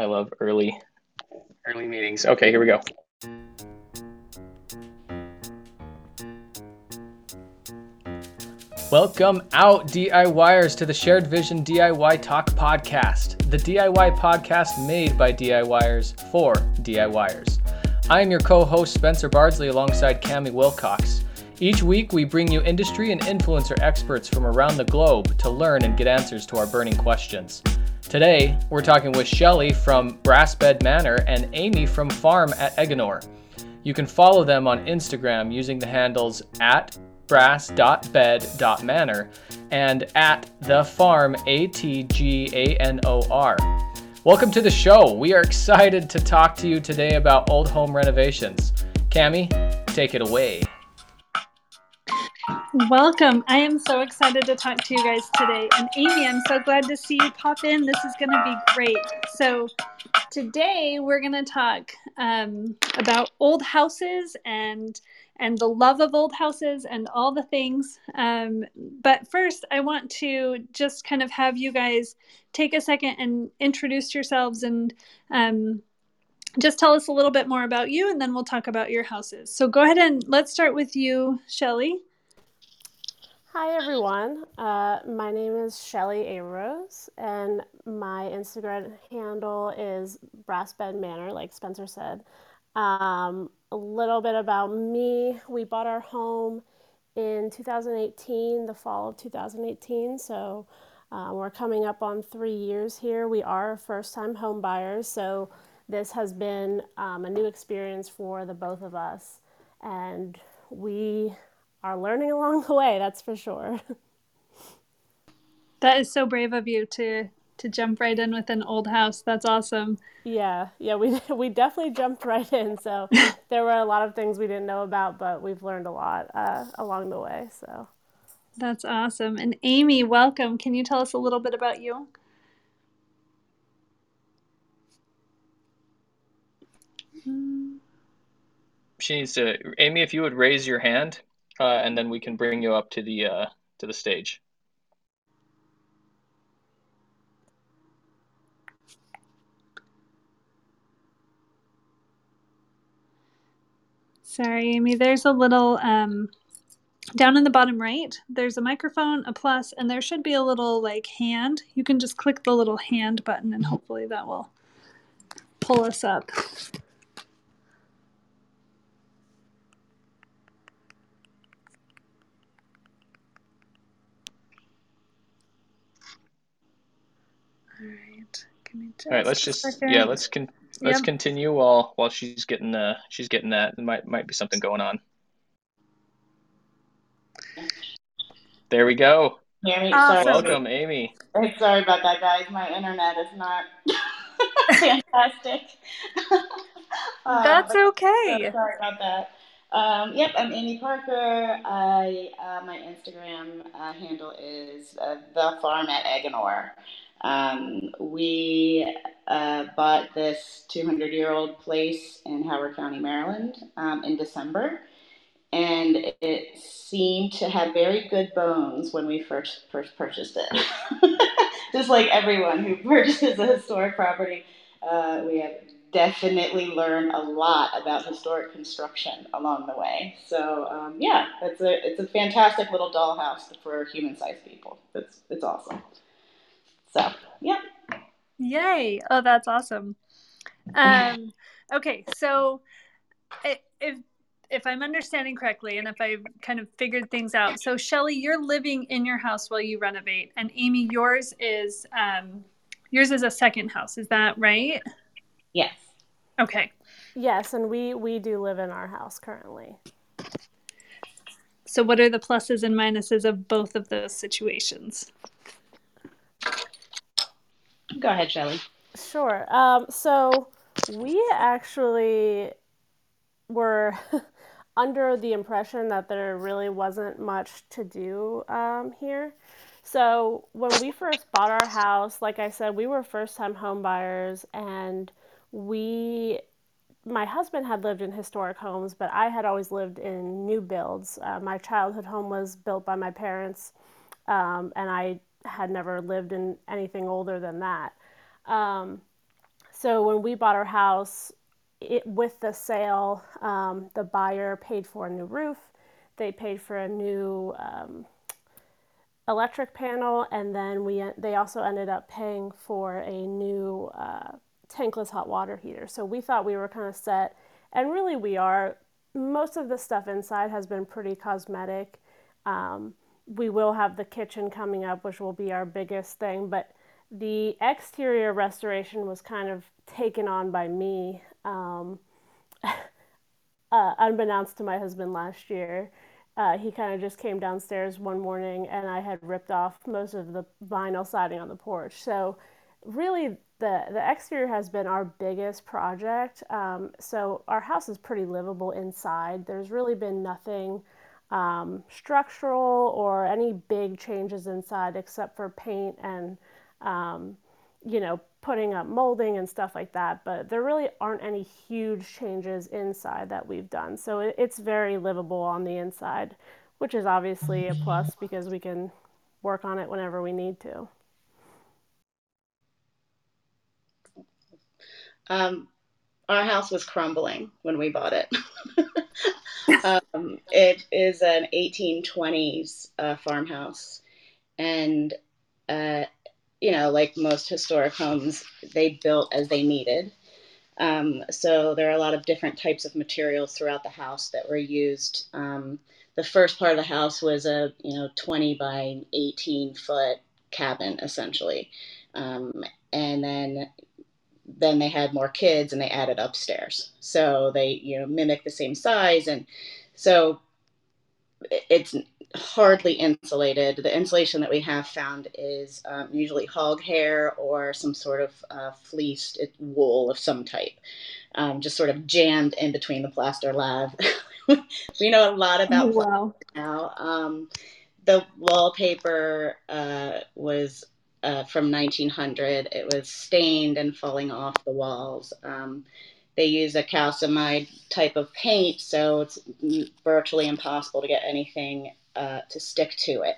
I love early early meetings. Okay, here we go. Welcome out, DIYers, to the Shared Vision DIY Talk podcast, the DIY podcast made by DIYers for DIYers. I am your co host, Spencer Bardsley, alongside Cami Wilcox. Each week, we bring you industry and influencer experts from around the globe to learn and get answers to our burning questions. Today, we're talking with Shelly from Brassbed Manor and Amy from Farm at Eggenore. You can follow them on Instagram using the handles at brass.bed.manor and at the farm A T G A N O R. Welcome to the show. We are excited to talk to you today about old home renovations. Cami, take it away. Welcome. I am so excited to talk to you guys today. And Amy, I'm so glad to see you pop in. This is going to be great. So, today we're going to talk um, about old houses and and the love of old houses and all the things. Um, but first, I want to just kind of have you guys take a second and introduce yourselves and um, just tell us a little bit more about you, and then we'll talk about your houses. So go ahead and let's start with you, Shelly. Hi everyone, uh, my name is Shelly A. Rose, and my Instagram handle is Brassbed Manor, like Spencer said. Um, a little bit about me: we bought our home in 2018, the fall of 2018. So uh, we're coming up on three years here. We are first-time home buyers, so this has been um, a new experience for the both of us, and we are learning along the way, that's for sure. That is so brave of you to to jump right in with an old house. That's awesome. Yeah, yeah, we we definitely jumped right in. So there were a lot of things we didn't know about, but we've learned a lot uh, along the way. So that's awesome. And Amy, welcome. Can you tell us a little bit about you? She needs to. Amy, if you would raise your hand, uh, and then we can bring you up to the uh, to the stage. Sorry, Amy. There's a little um, down in the bottom right. There's a microphone, a plus, and there should be a little like hand. You can just click the little hand button, and hopefully that will pull us up. All right, let's just yeah, let's con- let's yep. continue while while she's getting uh she's getting that. There might might be something going on. There we go. Amy, awesome. Welcome, Amy. Sorry about that, guys. My internet is not fantastic. um, That's okay. So sorry about that. Um, yep, I'm Amy Parker. I uh, my Instagram uh, handle is uh, the farm at Eggenore. Um, we uh, bought this 200 year old place in Howard County, Maryland um, in December. And it seemed to have very good bones when we first, first purchased it. Just like everyone who purchases a historic property, uh, we have definitely learned a lot about historic construction along the way. So um, yeah, it's a it's a fantastic little dollhouse for human sized people. It's it's awesome. So, yeah. Yay. Oh, that's awesome. Um, okay, so if if I'm understanding correctly, and if I've kind of figured things out, so Shelly, you're living in your house while you renovate, and Amy, yours is um, yours is a second house. Is that right? Yes. Okay. Yes, and we we do live in our house currently. So, what are the pluses and minuses of both of those situations? Go ahead, Shelly. Sure. Um, so we actually were under the impression that there really wasn't much to do um, here. So when we first bought our house, like I said, we were first time home buyers and we my husband had lived in historic homes, but I had always lived in new builds. Uh, my childhood home was built by my parents, um, and I had never lived in anything older than that. Um, so when we bought our house, it, with the sale, um, the buyer paid for a new roof. They paid for a new um, electric panel, and then we they also ended up paying for a new uh, tankless hot water heater. So we thought we were kind of set, and really we are. Most of the stuff inside has been pretty cosmetic. Um, we will have the kitchen coming up, which will be our biggest thing, but the exterior restoration was kind of taken on by me, um, uh, unbeknownst to my husband last year. Uh, he kind of just came downstairs one morning and I had ripped off most of the vinyl siding on the porch. So, really, the, the exterior has been our biggest project. Um, so, our house is pretty livable inside. There's really been nothing um, structural or any big changes inside except for paint and um, you know, putting up molding and stuff like that. But there really aren't any huge changes inside that we've done. So it, it's very livable on the inside, which is obviously a plus because we can work on it whenever we need to. Um, our house was crumbling when we bought it. um, it is an 1820s uh, farmhouse, and uh, you know, like most historic homes, they built as they needed. Um, so there are a lot of different types of materials throughout the house that were used. Um, the first part of the house was a you know 20 by 18 foot cabin essentially, um, and then then they had more kids and they added upstairs. So they you know mimic the same size and so it's hardly insulated. The insulation that we have found is um, usually hog hair or some sort of uh, fleeced wool of some type, um, just sort of jammed in between the plaster lath. we know a lot about oh, wow. now. Um, the wallpaper uh, was uh, from 1900. It was stained and falling off the walls. Um, they use a calcimine type of paint, so it's virtually impossible to get anything uh, to stick to it.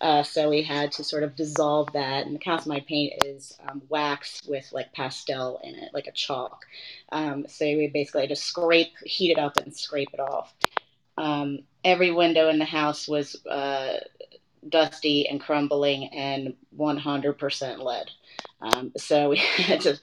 Uh, so we had to sort of dissolve that. And the calcimine paint is um, wax with like pastel in it, like a chalk. Um, so we basically just scrape, heat it up, and scrape it off. Um, every window in the house was uh, dusty and crumbling and 100% lead. Um, so we had to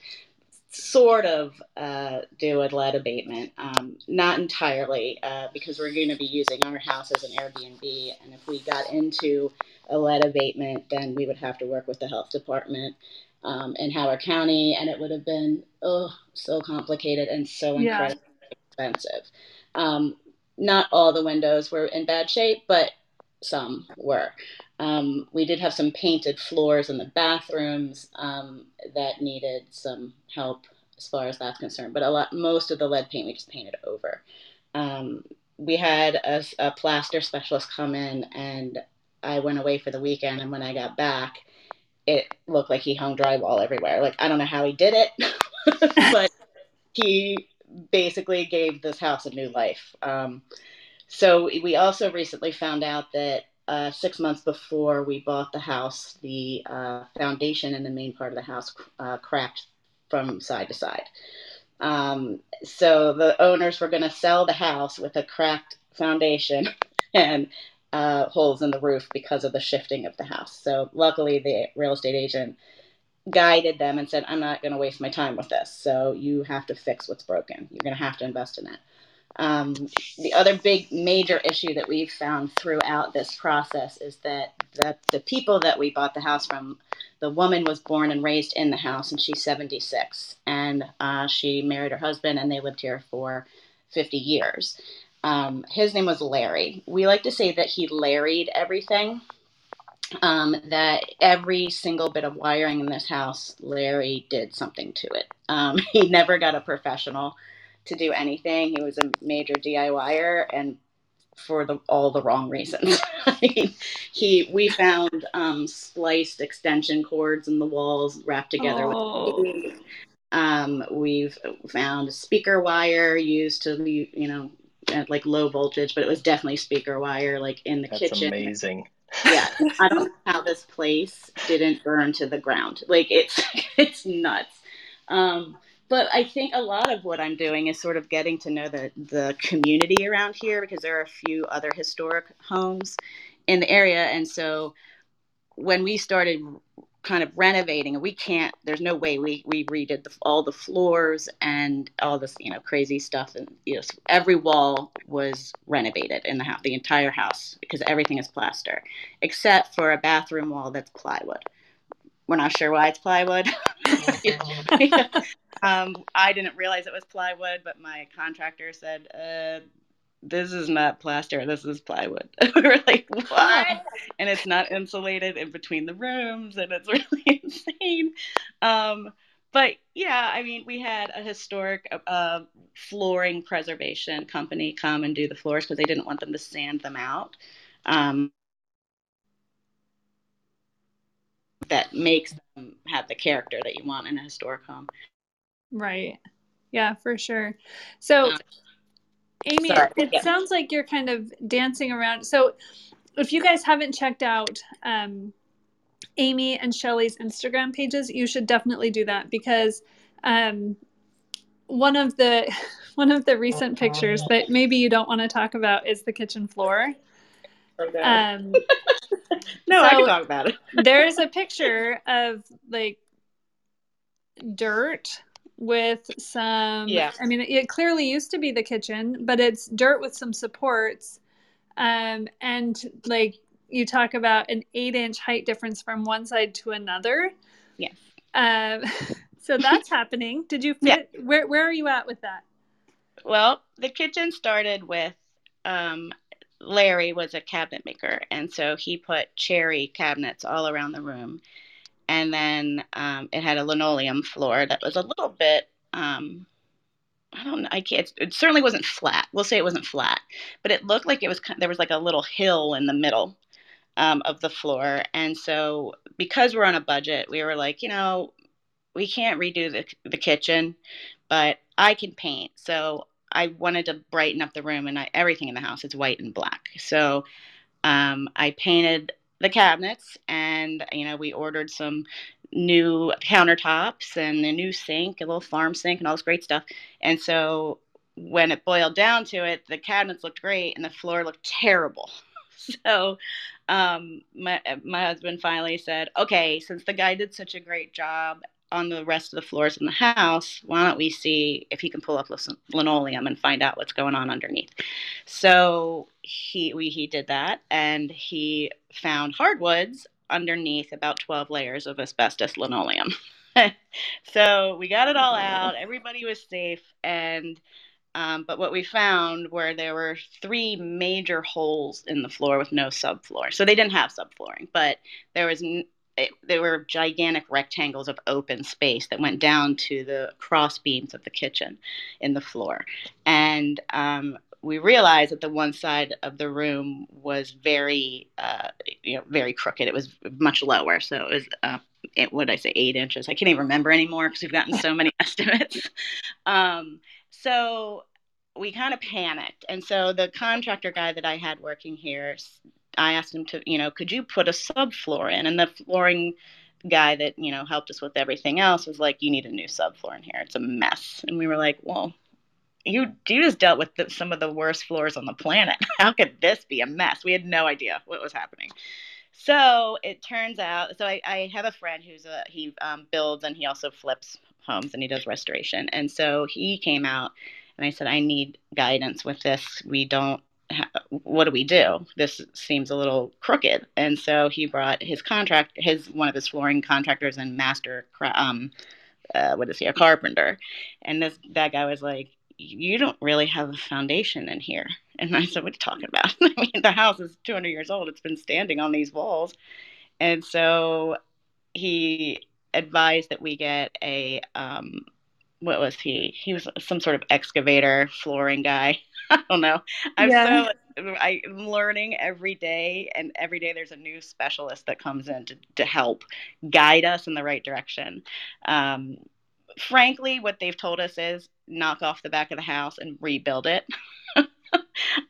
sort of uh, do a lead abatement, um, not entirely, uh, because we're going to be using our house as an Airbnb. And if we got into a lead abatement, then we would have to work with the health department um, in Howard County, and it would have been oh so complicated and so incredibly yeah. expensive. Um, not all the windows were in bad shape, but some were. Um, we did have some painted floors in the bathrooms um, that needed some help as far as that's concerned. But a lot, most of the lead paint we just painted over. Um, we had a, a, plaster specialist come in, and I went away for the weekend. And when I got back, it looked like he hung drywall everywhere. Like I don't know how he did it, but he basically gave this house a new life. Um, so we also recently found out that uh, six months before we bought the house, the uh, foundation in the main part of the house uh, cracked from side to side. Um, so the owners were going to sell the house with a cracked foundation and uh, holes in the roof because of the shifting of the house. So luckily, the real estate agent guided them and said, I'm not going to waste my time with this. So you have to fix what's broken. You're going to have to invest in it. Um, the other big major issue that we've found throughout this process is that the, the people that we bought the house from, the woman was born and raised in the house, and she's 76. And uh, she married her husband, and they lived here for 50 years. Um, his name was Larry. We like to say that he Larried everything. Um, that every single bit of wiring in this house, Larry did something to it. Um, he never got a professional to do anything. He was a major DIYer and for the all the wrong reasons. he we found um, spliced extension cords in the walls wrapped together oh. with um, we've found speaker wire used to you know at like low voltage, but it was definitely speaker wire like in the That's kitchen. Amazing. Yeah, I don't know how this place didn't burn to the ground. Like it's it's nuts. Um, but I think a lot of what I'm doing is sort of getting to know the the community around here because there are a few other historic homes in the area, and so when we started kind of renovating we can't there's no way we we redid the, all the floors and all this you know crazy stuff. And you know every wall was renovated in the house the entire house because everything is plaster except for a bathroom wall that's plywood we're not sure why it's plywood um, i didn't realize it was plywood but my contractor said uh, this is not plaster, this is plywood. we were like, what? And it's not insulated in between the rooms, and it's really insane. Um, but yeah, I mean, we had a historic uh, flooring preservation company come and do the floors because they didn't want them to sand them out. Um, that makes them have the character that you want in a historic home. Right. Yeah, for sure. So, um, Amy, Sorry. it yeah. sounds like you're kind of dancing around. So, if you guys haven't checked out um, Amy and Shelly's Instagram pages, you should definitely do that because um, one of the one of the recent pictures that maybe you don't want to talk about is the kitchen floor. Um, no, so I can talk about it. there's a picture of like dirt with some yeah i mean it clearly used to be the kitchen but it's dirt with some supports um and like you talk about an eight inch height difference from one side to another Yeah. um so that's happening did you fit yeah. where where are you at with that well the kitchen started with um larry was a cabinet maker and so he put cherry cabinets all around the room and then um, it had a linoleum floor that was a little bit um, I don't know. I can't. It certainly wasn't flat. We'll say it wasn't flat, but it looked like it was. There was like a little hill in the middle um, of the floor, and so because we're on a budget, we were like, you know, we can't redo the the kitchen, but I can paint. So I wanted to brighten up the room, and I, everything in the house is white and black. So um, I painted the cabinets and you know we ordered some new countertops and a new sink a little farm sink and all this great stuff and so when it boiled down to it the cabinets looked great and the floor looked terrible so um, my, my husband finally said okay since the guy did such a great job on the rest of the floors in the house, why don't we see if he can pull up linoleum and find out what's going on underneath? So he we he did that, and he found hardwoods underneath about 12 layers of asbestos linoleum. so we got it all out. Everybody was safe, and um, but what we found were there were three major holes in the floor with no subfloor. So they didn't have subflooring, but there was it, there were gigantic rectangles of open space that went down to the cross beams of the kitchen in the floor. And um, we realized that the one side of the room was very, uh, you know, very crooked. It was much lower. So it was, uh, it, what did I say, eight inches? I can't even remember anymore because we've gotten so many estimates. Um, so we kind of panicked. And so the contractor guy that I had working here I asked him to, you know, could you put a subfloor in? And the flooring guy that, you know, helped us with everything else was like, you need a new subfloor in here. It's a mess. And we were like, well, you you just dealt with the, some of the worst floors on the planet. How could this be a mess? We had no idea what was happening. So it turns out, so I, I have a friend who's a he um, builds and he also flips homes and he does restoration. And so he came out and I said, I need guidance with this. We don't what do we do? This seems a little crooked. And so he brought his contract, his one of his flooring contractors and master, um, uh, what is he, a carpenter. And this that guy was like, "You don't really have a foundation in here." And I said, "What are you talking about? I mean, the house is 200 years old. It's been standing on these walls." And so he advised that we get a um, what was he? He was some sort of excavator flooring guy. I don't know. I'm yeah. so I'm learning every day, and every day there's a new specialist that comes in to, to help guide us in the right direction. Um, frankly, what they've told us is knock off the back of the house and rebuild it. um,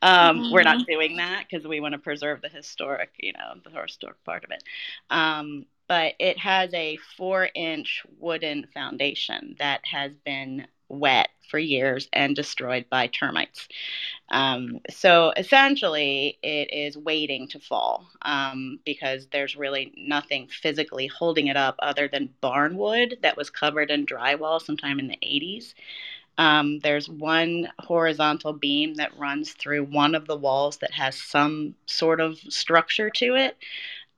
mm-hmm. We're not mm-hmm. doing that because we want to preserve the historic, you know, the historic part of it. Um, but it has a four inch wooden foundation that has been wet for years and destroyed by termites. Um, so essentially, it is waiting to fall um, because there's really nothing physically holding it up other than barn wood that was covered in drywall sometime in the 80s. Um, there's one horizontal beam that runs through one of the walls that has some sort of structure to it.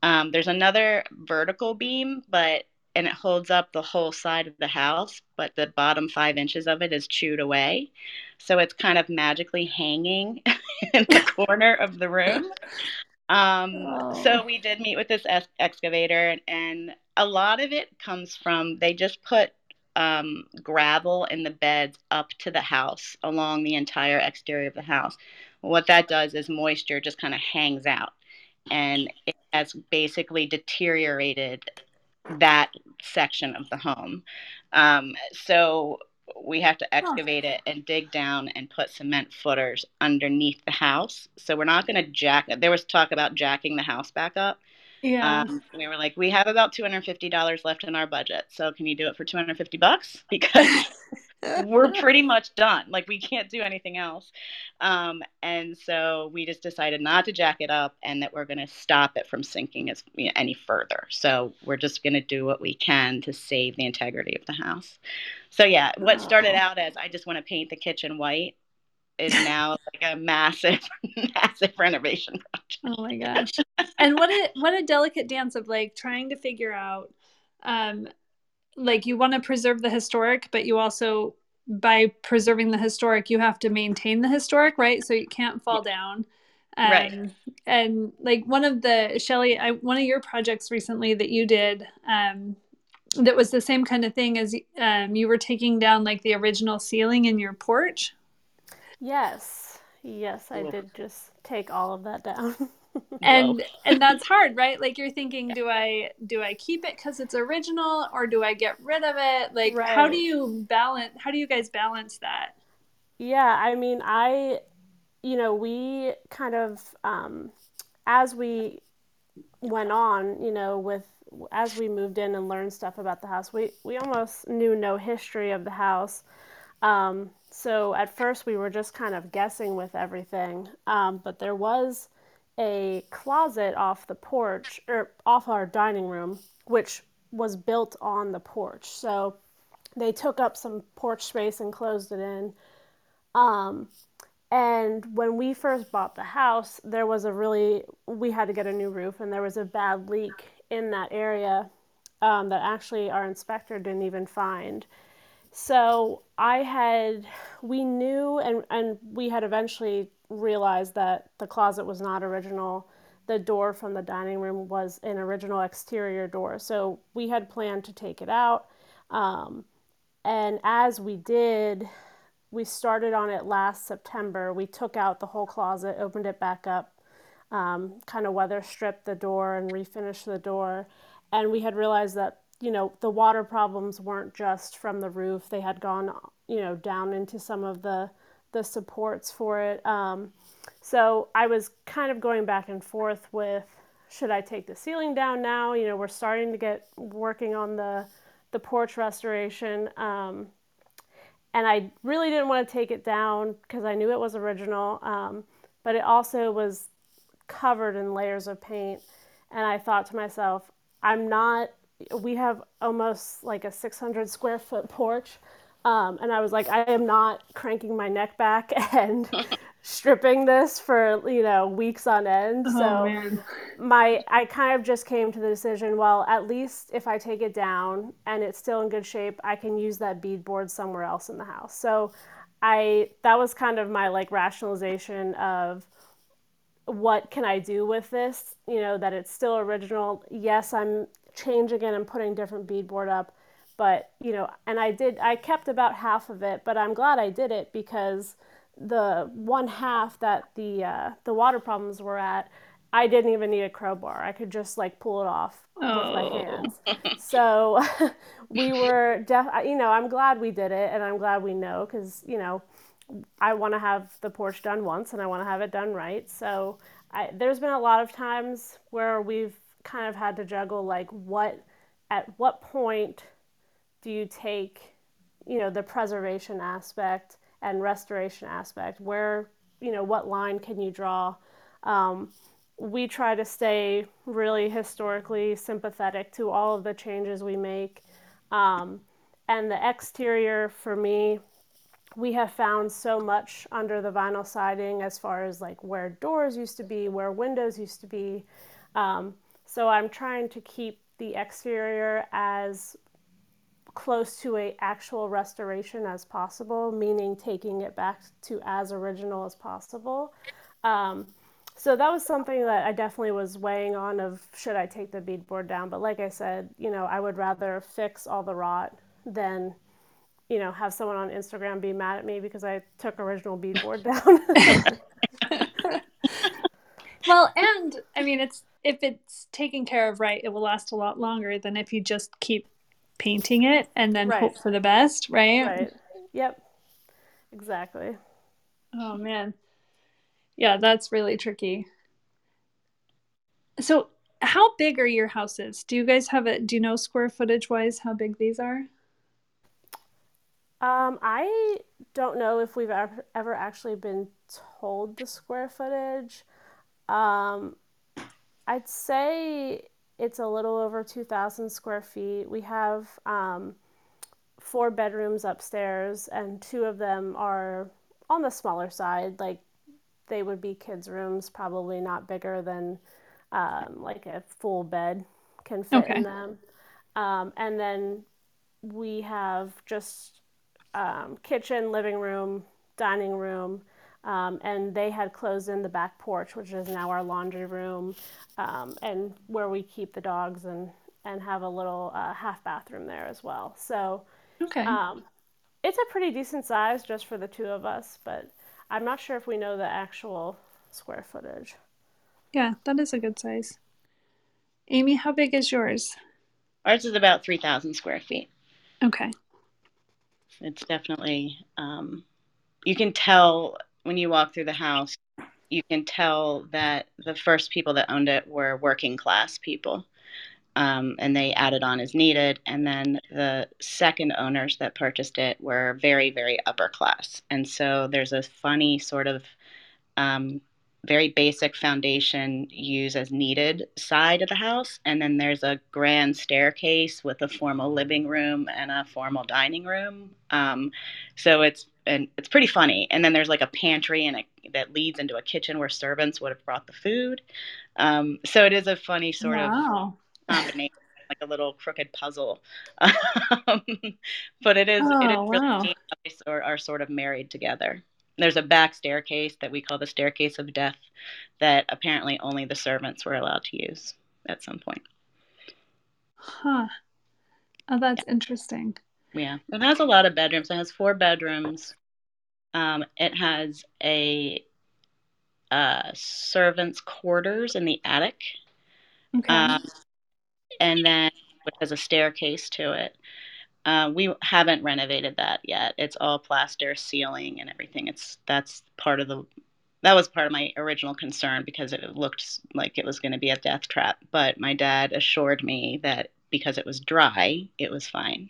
Um, there's another vertical beam, but and it holds up the whole side of the house, but the bottom five inches of it is chewed away. So it's kind of magically hanging in the corner of the room. Um, oh. So we did meet with this ex- excavator, and a lot of it comes from they just put um, gravel in the beds up to the house along the entire exterior of the house. What that does is moisture just kind of hangs out, and it has basically deteriorated that section of the home. Um, so we have to excavate it and dig down and put cement footers underneath the house. So we're not going to jack. There was talk about jacking the house back up. Yeah. Um, we were like, we have about two hundred fifty dollars left in our budget, so can you do it for two hundred fifty bucks? Because we're pretty much done. Like we can't do anything else. Um, and so we just decided not to jack it up and that we're going to stop it from sinking as, you know, any further. So we're just going to do what we can to save the integrity of the house. So yeah, what started out as I just want to paint the kitchen white is now like a massive, massive renovation project. Oh my gosh! and what a what a delicate dance of like trying to figure out um, like you want to preserve the historic, but you also by preserving the historic, you have to maintain the historic, right? So you can't fall down. Um, right. And like one of the Shelly, I, one of your projects recently that you did, um, that was the same kind of thing as um, you were taking down like the original ceiling in your porch. Yes, yes, I did just take all of that down. and and that's hard right? Like you're thinking do i do i keep it because it's original or do i get rid of it? Like right. how do you balance how do you guys balance that? Yeah i mean i you know we kind of um as we went on you know with as we moved in and learned stuff about the house we we almost knew no history of the house. Um so at first we were just kind of guessing with everything. Um, but there was a closet off the porch or off our dining room, which was built on the porch. So they took up some porch space and closed it in. Um, and when we first bought the house, there was a really, we had to get a new roof, and there was a bad leak in that area um, that actually our inspector didn't even find. So I had, we knew, and, and we had eventually realized that the closet was not original. The door from the dining room was an original exterior door. So we had planned to take it out. Um, and as we did, we started on it last September. We took out the whole closet, opened it back up, um, kind of weather stripped the door and refinished the door. And we had realized that, you know, the water problems weren't just from the roof, they had gone, you know, down into some of the the supports for it. Um, so I was kind of going back and forth with should I take the ceiling down now? You know, we're starting to get working on the the porch restoration. Um, and I really didn't want to take it down because I knew it was original, um, but it also was covered in layers of paint. And I thought to myself, I'm not, we have almost like a 600 square foot porch. Um, and I was like, I am not cranking my neck back and stripping this for you know weeks on end. Oh, so man. my I kind of just came to the decision. Well, at least if I take it down and it's still in good shape, I can use that beadboard somewhere else in the house. So I that was kind of my like rationalization of what can I do with this? You know that it's still original. Yes, I'm changing it and putting different beadboard up but you know and i did i kept about half of it but i'm glad i did it because the one half that the uh, the water problems were at i didn't even need a crowbar i could just like pull it off oh. with my oh. hands so we were def you know i'm glad we did it and i'm glad we know because you know i want to have the porch done once and i want to have it done right so I, there's been a lot of times where we've kind of had to juggle like what at what point do you take you know the preservation aspect and restoration aspect? Where you know what line can you draw? Um, we try to stay really historically sympathetic to all of the changes we make. Um, and the exterior for me we have found so much under the vinyl siding as far as like where doors used to be where windows used to be. Um, so i'm trying to keep the exterior as close to a actual restoration as possible, meaning taking it back to as original as possible. Um, so that was something that I definitely was weighing on of should I take the beadboard down. But like I said, you know, I would rather fix all the rot than, you know, have someone on Instagram be mad at me because I took original beadboard down. well, and I mean, it's if it's taken care of right, it will last a lot longer than if you just keep painting it and then right. hope for the best, right? Right. Yep. Exactly. Oh man. Yeah, that's really tricky. So, how big are your houses? Do you guys have it? Do you know square footage wise how big these are? Um, I don't know if we've ever, ever actually been told the square footage. Um, I'd say it's a little over 2,000 square feet. We have um, four bedrooms upstairs, and two of them are on the smaller side. Like they would be kids' rooms, probably not bigger than um, like a full bed can fit okay. in them. Um, and then we have just um, kitchen, living room, dining room, um, and they had closed in the back porch, which is now our laundry room, um, and where we keep the dogs and and have a little uh, half bathroom there as well. So, okay, um, it's a pretty decent size just for the two of us, but I'm not sure if we know the actual square footage. Yeah, that is a good size. Amy, how big is yours? Ours is about three thousand square feet. Okay. It's definitely um, you can tell when you walk through the house, you can tell that the first people that owned it were working class people. Um, and they added on as needed. And then the second owners that purchased it were very, very upper class. And so there's a funny sort of um, very basic foundation use as needed side of the house and then there's a grand staircase with a formal living room and a formal dining room um, so it's and it's pretty funny and then there's like a pantry and a, that leads into a kitchen where servants would have brought the food um, so it is a funny sort wow. of combination like a little crooked puzzle um, but it is oh, it is really wow. nice or are sort of married together there's a back staircase that we call the staircase of death that apparently only the servants were allowed to use at some point. Huh. Oh, that's yeah. interesting. Yeah. It has a lot of bedrooms. It has four bedrooms. Um, it has a uh, servants' quarters in the attic. Okay. Um, and then it has a staircase to it. Uh, we haven't renovated that yet. It's all plaster ceiling and everything. It's that's part of the that was part of my original concern because it looked like it was going to be a death trap. But my dad assured me that because it was dry, it was fine.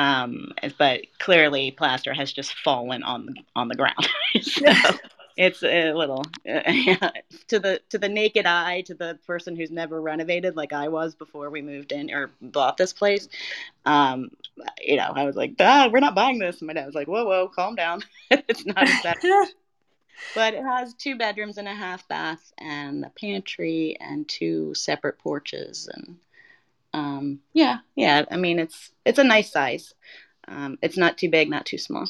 Um, but clearly, plaster has just fallen on the on the ground. so it's a little uh, to the to the naked eye, to the person who's never renovated like I was before we moved in or bought this place. Um, you know, I was like, ah, we're not buying this. And my dad was like, whoa, whoa, calm down. it's not as bad. but it has two bedrooms and a half bath and a pantry and two separate porches and um, yeah yeah i mean it's it's a nice size. Um, it's not too big not too small.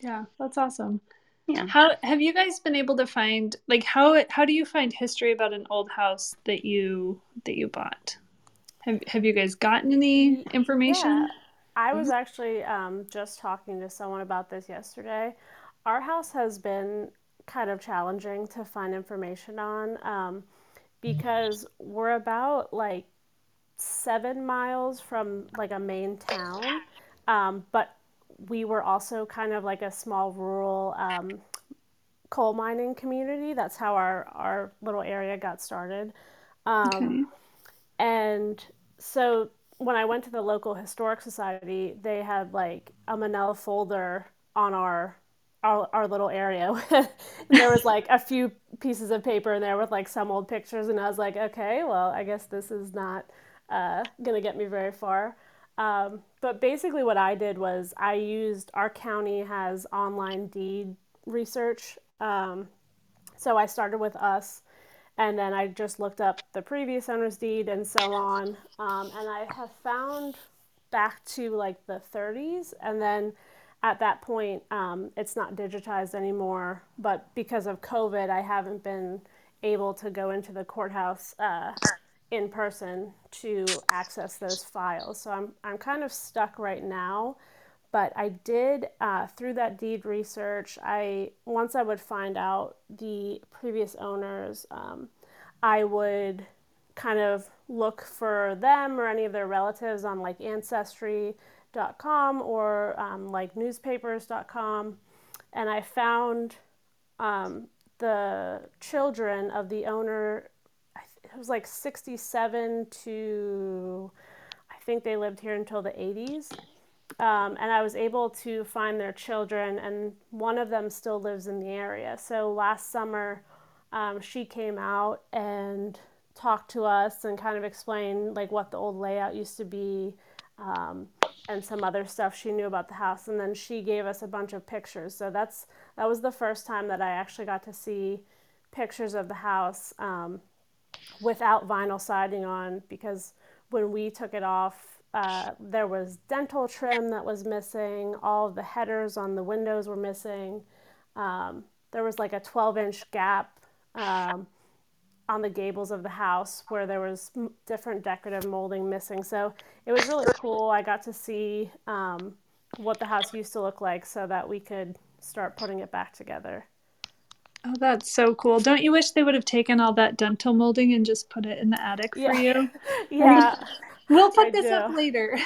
Yeah that's awesome. Yeah. How have you guys been able to find like how how do you find history about an old house that you that you bought? Have, have you guys gotten any information? yeah. i was mm-hmm. actually um, just talking to someone about this yesterday. Our house has been kind of challenging to find information on um, because we're about like seven miles from like a main town, um, but we were also kind of like a small rural um, coal mining community. That's how our, our little area got started. Um, okay. and so when I went to the local historic society, they had like a manila folder on our our, our little area. there was like a few pieces of paper in there with like some old pictures, and I was like, okay, well, I guess this is not uh, gonna get me very far. Um, but basically, what I did was I used our county has online deed research. Um, so I started with us, and then I just looked up the previous owner's deed and so on. Um, and I have found back to like the 30s, and then at that point, um, it's not digitized anymore. But because of COVID, I haven't been able to go into the courthouse uh, in person to access those files. So I'm, I'm kind of stuck right now. But I did, uh, through that deed research, I once I would find out the previous owners, um, I would kind of look for them or any of their relatives on like ancestry.com or um, like newspapers.com. And I found um, the children of the owner it was like 67 to I think they lived here until the 80s. Um, and I was able to find their children, and one of them still lives in the area. So last summer, um, she came out and talked to us and kind of explained like what the old layout used to be um, and some other stuff she knew about the house. And then she gave us a bunch of pictures. So that's that was the first time that I actually got to see pictures of the house. Um, without vinyl siding on because when we took it off, uh, there was dentil trim that was missing. All of the headers on the windows were missing. Um, there was like a 12 inch gap um, on the gables of the house where there was different decorative molding missing. So it was really cool. I got to see um, what the house used to look like so that we could start putting it back together. Oh, that's so cool. Don't you wish they would have taken all that dentil molding and just put it in the attic for yeah. you? yeah. we'll put I this do. up later.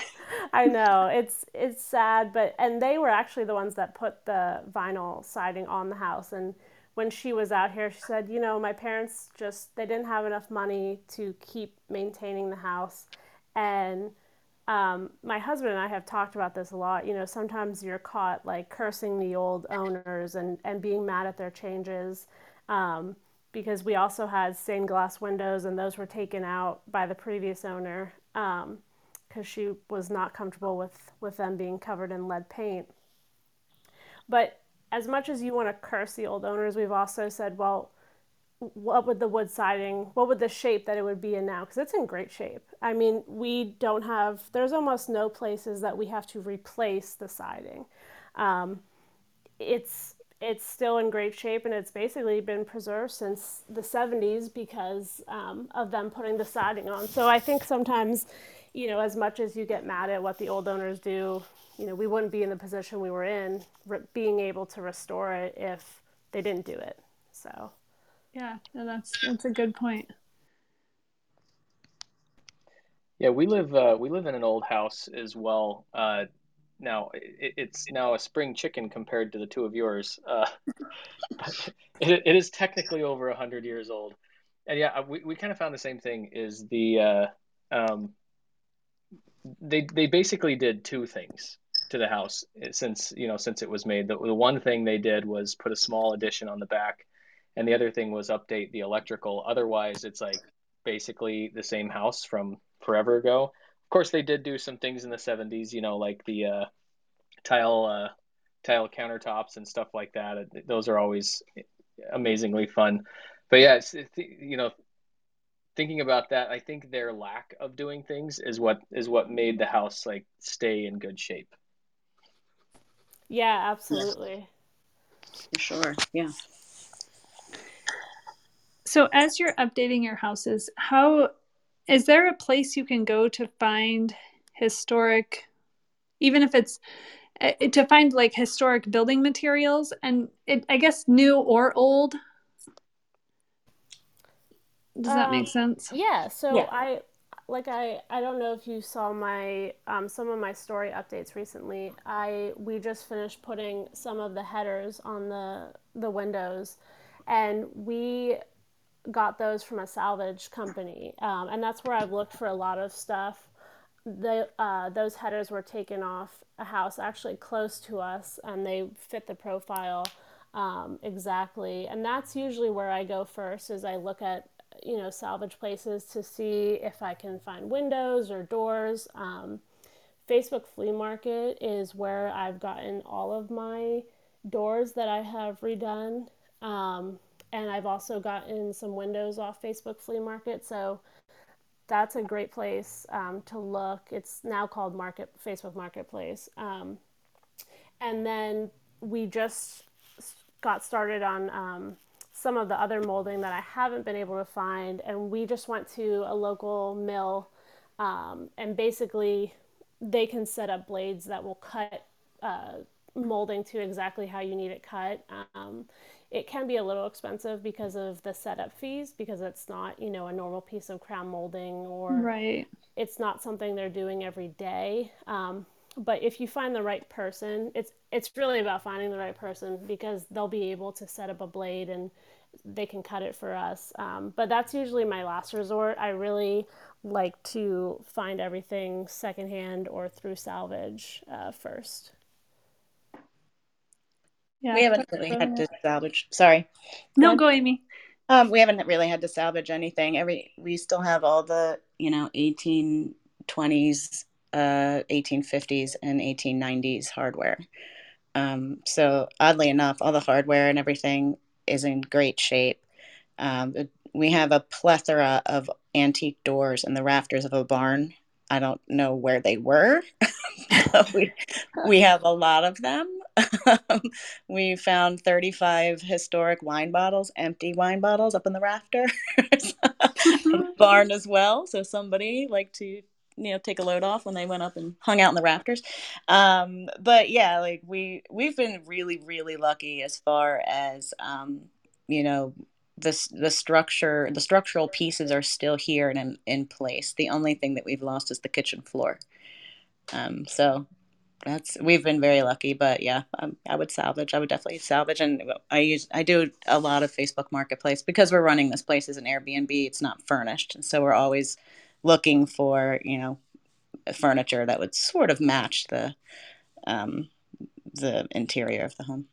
I know. It's it's sad, but and they were actually the ones that put the vinyl siding on the house and when she was out here, she said, "You know, my parents just they didn't have enough money to keep maintaining the house and um, my husband and I have talked about this a lot. You know, sometimes you're caught like cursing the old owners and, and being mad at their changes um, because we also had stained glass windows and those were taken out by the previous owner because um, she was not comfortable with, with them being covered in lead paint. But as much as you want to curse the old owners, we've also said, well, what would the wood siding what would the shape that it would be in now? Because it's in great shape. I mean we don't have there's almost no places that we have to replace the siding. Um, it's it's still in great shape and it's basically been preserved since the 70s because um, of them putting the siding on. So i think sometimes you know as much as you get mad at what the old owners do you know we wouldn't be in the position we were in re- being able to restore it if they didn't do it. So yeah, no, that's that's a good point. Yeah, we live uh, we live in an old house as well. Uh, now it, it's now a spring chicken compared to the two of yours. Uh, it, it is technically over hundred years old, and yeah, we, we kind of found the same thing. Is the uh, um, they they basically did two things to the house since you know since it was made. The, the one thing they did was put a small addition on the back and the other thing was update the electrical. Otherwise, it's like basically the same house from forever ago. Of course, they did do some things in the 70s, you know, like the uh, tile uh, tile countertops and stuff like that. Those are always amazingly fun. But yeah, it's, it's, you know, thinking about that, I think their lack of doing things is what is what made the house like stay in good shape. Yeah, absolutely. For sure. Yeah. So as you're updating your houses, how is there a place you can go to find historic even if it's uh, to find like historic building materials and it, I guess new or old? Does that make um, sense? Yeah. So yeah. I like I I don't know if you saw my um, some of my story updates recently. I we just finished putting some of the headers on the the windows, and we got those from a salvage company, um, and that's where I've looked for a lot of stuff. The, uh, those headers were taken off a house actually close to us, and they fit the profile um, exactly. And that's usually where I go first. Is I look at you know salvage places to see if I can find windows or doors. Um, Facebook Flea Market is where I've gotten all of my doors that I have redone. Um, and I've also gotten some windows off Facebook Flea Market. So that's a great place um, to look. It's now called Market Facebook Marketplace. Um, and then we just got started on um, some of the other molding that I haven't been able to find. And we just went to a local mill um, and basically they can set up blades that will cut uh, molding to exactly how you need it cut. It can be a little expensive because of the setup fees because it's not you know a normal piece of crown molding or right. it's not something they're doing every day. Um, but if you find the right person, it's it's really about finding the right person because they'll be able to set up a blade and they can cut it for us. Um, but that's usually my last resort. I really like to find everything secondhand or through salvage uh, first. Yeah, we haven't really had to salvage. Sorry. No, go Amy. Um, we haven't really had to salvage anything. Every we still have all the you know 1820s, uh, 1850s, and 1890s hardware. Um, so oddly enough, all the hardware and everything is in great shape. Um, we have a plethora of antique doors in the rafters of a barn. I don't know where they were, but we we have a lot of them. we found 35 historic wine bottles, empty wine bottles, up in the rafter barn as well. So somebody liked to you know take a load off when they went up and hung out in the rafters. Um, but yeah like we we've been really really lucky as far as um, you know the the structure the structural pieces are still here and in, in place. The only thing that we've lost is the kitchen floor. Um, so that's we've been very lucky but yeah um, i would salvage i would definitely salvage and i use i do a lot of facebook marketplace because we're running this place as an airbnb it's not furnished and so we're always looking for you know furniture that would sort of match the um, the interior of the home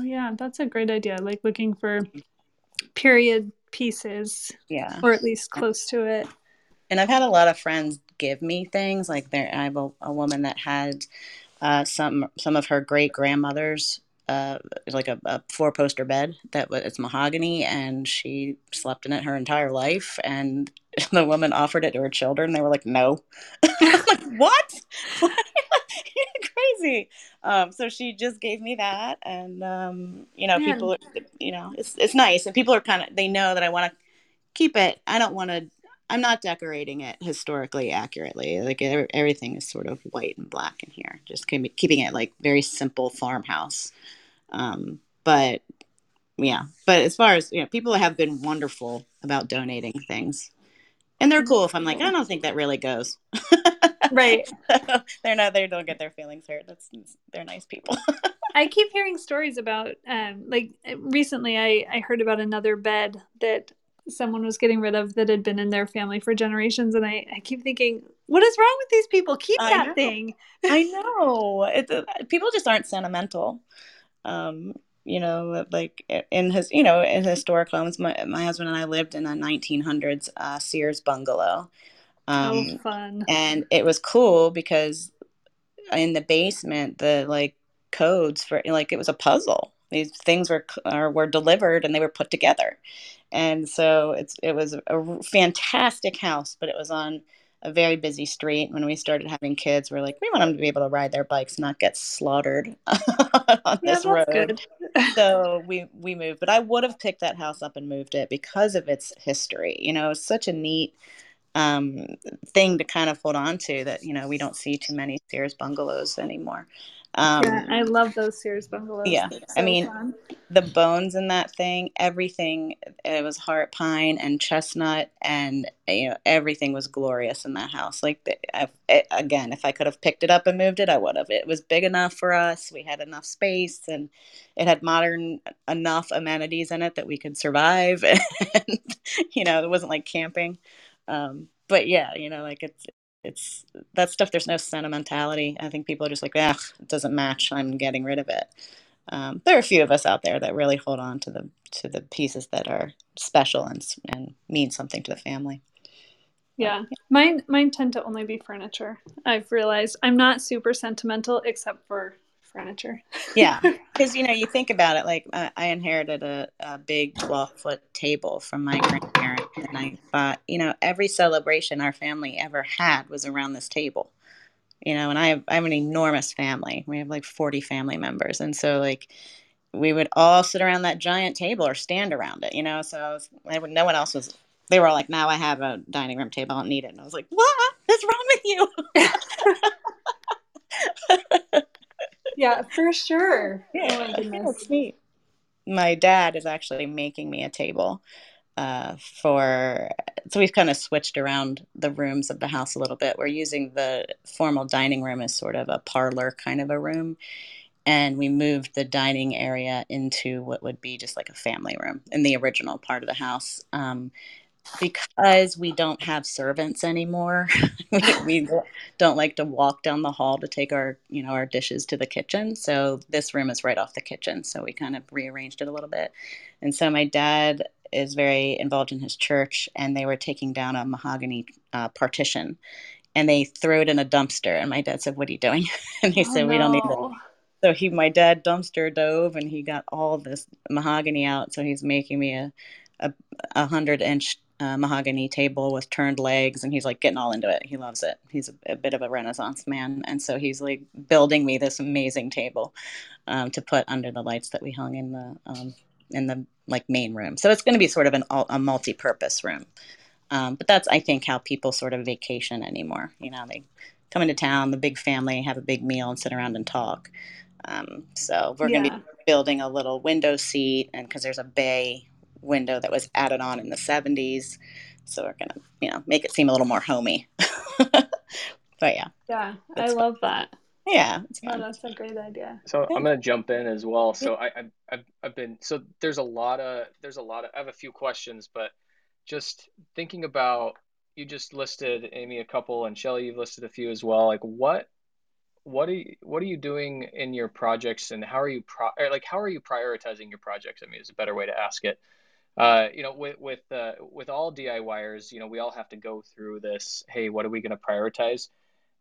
Oh yeah, that's a great idea. Like looking for period pieces. Yeah. Or at least close to it. And I've had a lot of friends give me things like there I have a, a woman that had uh, some some of her great grandmother's uh, like a, a four poster bed that was it's mahogany and she slept in it her entire life and the woman offered it to her children they were like no. Like what? Crazy. Um, so she just gave me that and um, you know Man. people you know it's, it's nice and people are kind of they know that i want to keep it. I don't want to i'm not decorating it historically accurately like everything is sort of white and black in here just keeping it like very simple farmhouse um, but yeah, but as far as you know, people have been wonderful about donating things, and they're cool. If I'm like, I don't think that really goes. right. they're not. They don't get their feelings hurt. That's they're nice people. I keep hearing stories about, um, like recently, I I heard about another bed that someone was getting rid of that had been in their family for generations, and I I keep thinking, what is wrong with these people? Keep that thing. I know. It's, uh, people just aren't sentimental um, you know, like in his, you know, in historic homes. My my husband and I lived in a 1900s uh, Sears bungalow. Um, oh, fun! And it was cool because in the basement, the like codes for like it was a puzzle. These things were or were delivered and they were put together, and so it's it was a fantastic house, but it was on a very busy street. When we started having kids, we're like, we want them to be able to ride their bikes, not get slaughtered on yeah, this road. so we we moved, but I would have picked that house up and moved it because of its history. You know, it's such a neat um, thing to kind of hold on to that you know we don't see too many Sears bungalows anymore. Um, yeah, I love those Sears bungalows. Yeah, so I mean fun. the bones in that thing, everything. It was heart pine and chestnut, and you know everything was glorious in that house. Like it, again, if I could have picked it up and moved it, I would have. It was big enough for us. We had enough space, and it had modern enough amenities in it that we could survive. and you know, it wasn't like camping. Um, but yeah, you know, like it's it's that stuff. There's no sentimentality. I think people are just like, ah, it doesn't match. I'm getting rid of it. Um, there are a few of us out there that really hold on to the to the pieces that are special and and mean something to the family. Yeah, mine mine tend to only be furniture. I've realized I'm not super sentimental except for furniture. yeah, because you know you think about it. Like uh, I inherited a, a big 12 foot table from my grandparents, and I thought, you know, every celebration our family ever had was around this table. You know, and I have I have an enormous family. We have like 40 family members, and so like we would all sit around that giant table or stand around it. You know, so I was, I would, no one else was they were all like, now I have a dining room table, I don't need it. And I was like, "What? what is wrong with you? yeah, for sure. Yeah, oh my goodness. That's neat. My dad is actually making me a table uh, for so we've kind of switched around the rooms of the house a little bit. We're using the formal dining room as sort of a parlor kind of a room. And we moved the dining area into what would be just like a family room in the original part of the house. Um, because we don't have servants anymore we, we, don't like to walk down the hall to take our you know our dishes to the kitchen so this room is right off the kitchen so we kind of rearranged it a little bit and so my dad is very involved in his church and they were taking down a mahogany uh, partition. And they threw it in a dumpster and my dad said what are you doing? And he oh, said we don't need that so he my dad dumpster dove and he got all this mahogany out. So he's making me a a, a hundred inch uh, mahogany table with turned legs and he's like getting all into it. He loves it. He's a, a bit of a renaissance man. And so he's like building me this amazing table um, to put under the lights that we hung in the um, in the like main room so it's going to be sort of an, a multi-purpose room um, but that's i think how people sort of vacation anymore you know they come into town the big family have a big meal and sit around and talk um, so we're yeah. going to be building a little window seat and because there's a bay window that was added on in the 70s. So we're going to, you know, make it seem a little more homey. but yeah. Yeah, I fun. love that. Yeah, it's fun. Oh, that's a great idea. So I'm gonna jump in as well. So I, I've I've been so there's a lot of there's a lot of I have a few questions, but just thinking about you just listed Amy a couple and Shelly you've listed a few as well. Like what what are you what are you doing in your projects and how are you pro like how are you prioritizing your projects? I mean, is a better way to ask it uh, you know, with with uh, with all DIYers, you know, we all have to go through this. Hey, what are we going to prioritize?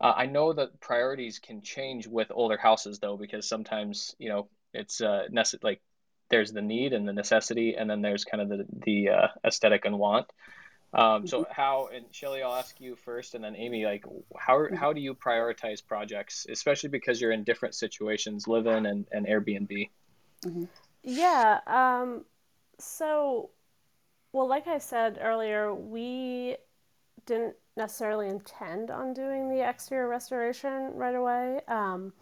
Uh, I know that priorities can change with older houses though, because sometimes you know it's uh, nece- like there's the need and the necessity, and then there's kind of the the uh, aesthetic and want. Um, so mm-hmm. how and Shelly, I'll ask you first, and then Amy, like how how do you prioritize projects, especially because you're in different situations, live in and, and Airbnb. Mm-hmm. Yeah. Um so, well, like I said earlier, we didn't necessarily intend on doing the exterior restoration right away. Um,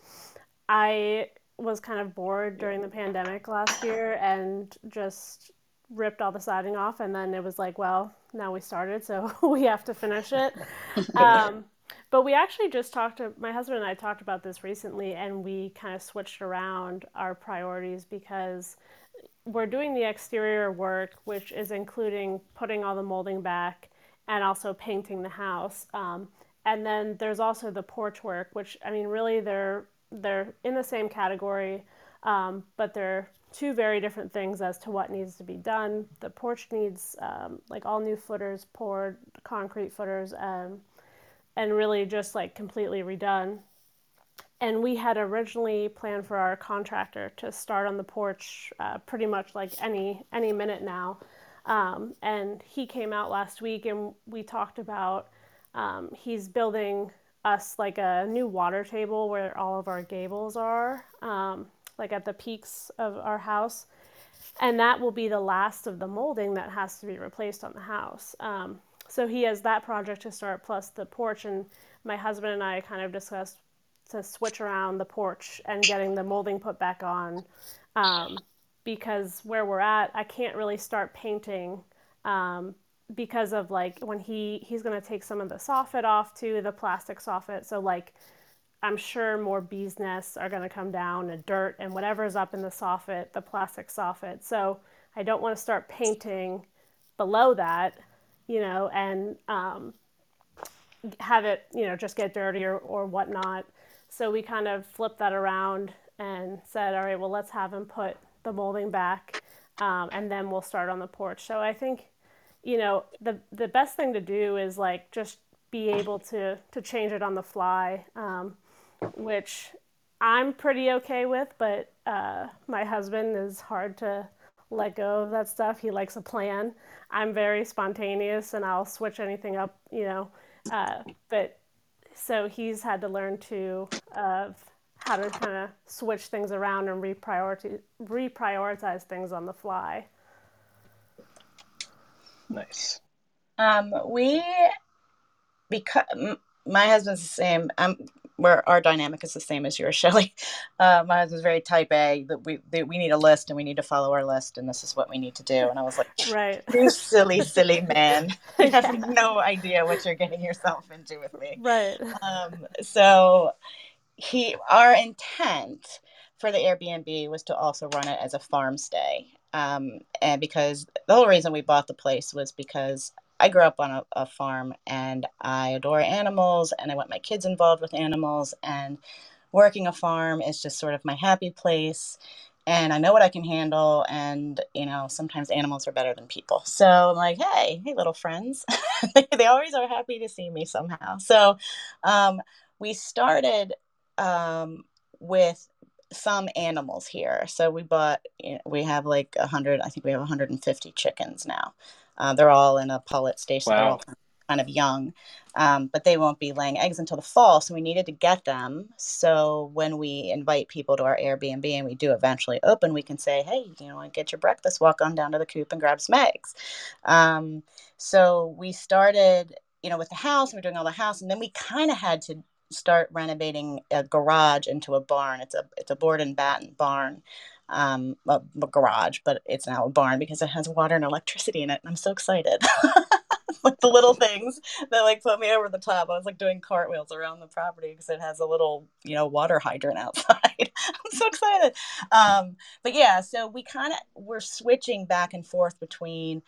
I was kind of bored during the pandemic last year and just ripped all the siding off and then it was like well now we started so we have to finish it um, but we actually just talked to my husband and i talked about this recently and we kind of switched around our priorities because we're doing the exterior work, which is including putting all the molding back and also painting the house. Um, and then there's also the porch work, which I mean, really, they're they're in the same category, um, but they're two very different things as to what needs to be done. The porch needs um, like all new footers poured, concrete footers, um, and really just like completely redone and we had originally planned for our contractor to start on the porch uh, pretty much like any any minute now um, and he came out last week and we talked about um, he's building us like a new water table where all of our gables are um, like at the peaks of our house. And that will be the last of the molding that has to be replaced on the house. Um, so he has that project to start plus the porch. And my husband and I kind of discussed to switch around the porch and getting the molding put back on. Um, because where we're at, I can't really start painting um, because of like when he he's gonna take some of the soffit off too, the plastic soffit. So like I'm sure more bees nests are gonna come down and dirt and whatever's up in the soffit, the plastic soffit. So I don't want to start painting below that, you know, and um, have it, you know, just get dirty or, or whatnot. So we kind of flipped that around and said, all right, well, let's have him put the molding back um, and then we'll start on the porch. So I think, you know, the, the best thing to do is like just be able to, to change it on the fly, um, which I'm pretty okay with, but uh, my husband is hard to let go of that stuff. He likes a plan. I'm very spontaneous and I'll switch anything up, you know. Uh, but so he's had to learn to of how to kind of switch things around and reprioritize reprioritize things on the fly. Nice. Um, we because my husband's the same. Um, where our dynamic is the same as yours, Shelly. Uh, my husband's very type A. That we that we need a list and we need to follow our list, and this is what we need to do. And I was like, right, you silly, silly man. You yeah. have no idea what you're getting yourself into with me. Right. Um, so he, our intent for the Airbnb was to also run it as a farm stay. Um, and because the whole reason we bought the place was because I grew up on a, a, farm and I adore animals and I want my kids involved with animals and working a farm is just sort of my happy place and I know what I can handle and you know sometimes animals are better than people. So I'm like, hey, hey little friends. they always are happy to see me somehow. So um, we started um, with some animals here. So we bought, you know, we have like hundred, I think we have 150 chickens now. Uh, they're all in a pullet station. Wow. They're all kind of young, um, but they won't be laying eggs until the fall. So we needed to get them. So when we invite people to our Airbnb and we do eventually open, we can say, hey, you know, get your breakfast, walk on down to the coop and grab some eggs. Um, so we started, you know, with the house, we we're doing all the house, and then we kind of had to start renovating a garage into a barn. It's a it's a board and batten barn um, a, a, garage, but it's now a barn because it has water and electricity in it. And I'm so excited. like the little things that like put me over the top. I was like doing cartwheels around the property because it has a little, you know, water hydrant outside. I'm so excited. Um, but yeah, so we kind of we're switching back and forth between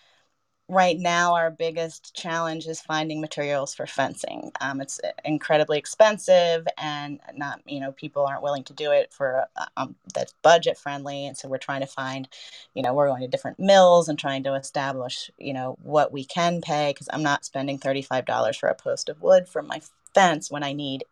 right now our biggest challenge is finding materials for fencing. Um, it's uh, incredibly expensive and not you know people aren't willing to do it for uh, um, that's budget friendly. And so we're trying to find you know we're going to different mills and trying to establish you know what we can pay because i'm not spending $35 for a post of wood for my fence when i need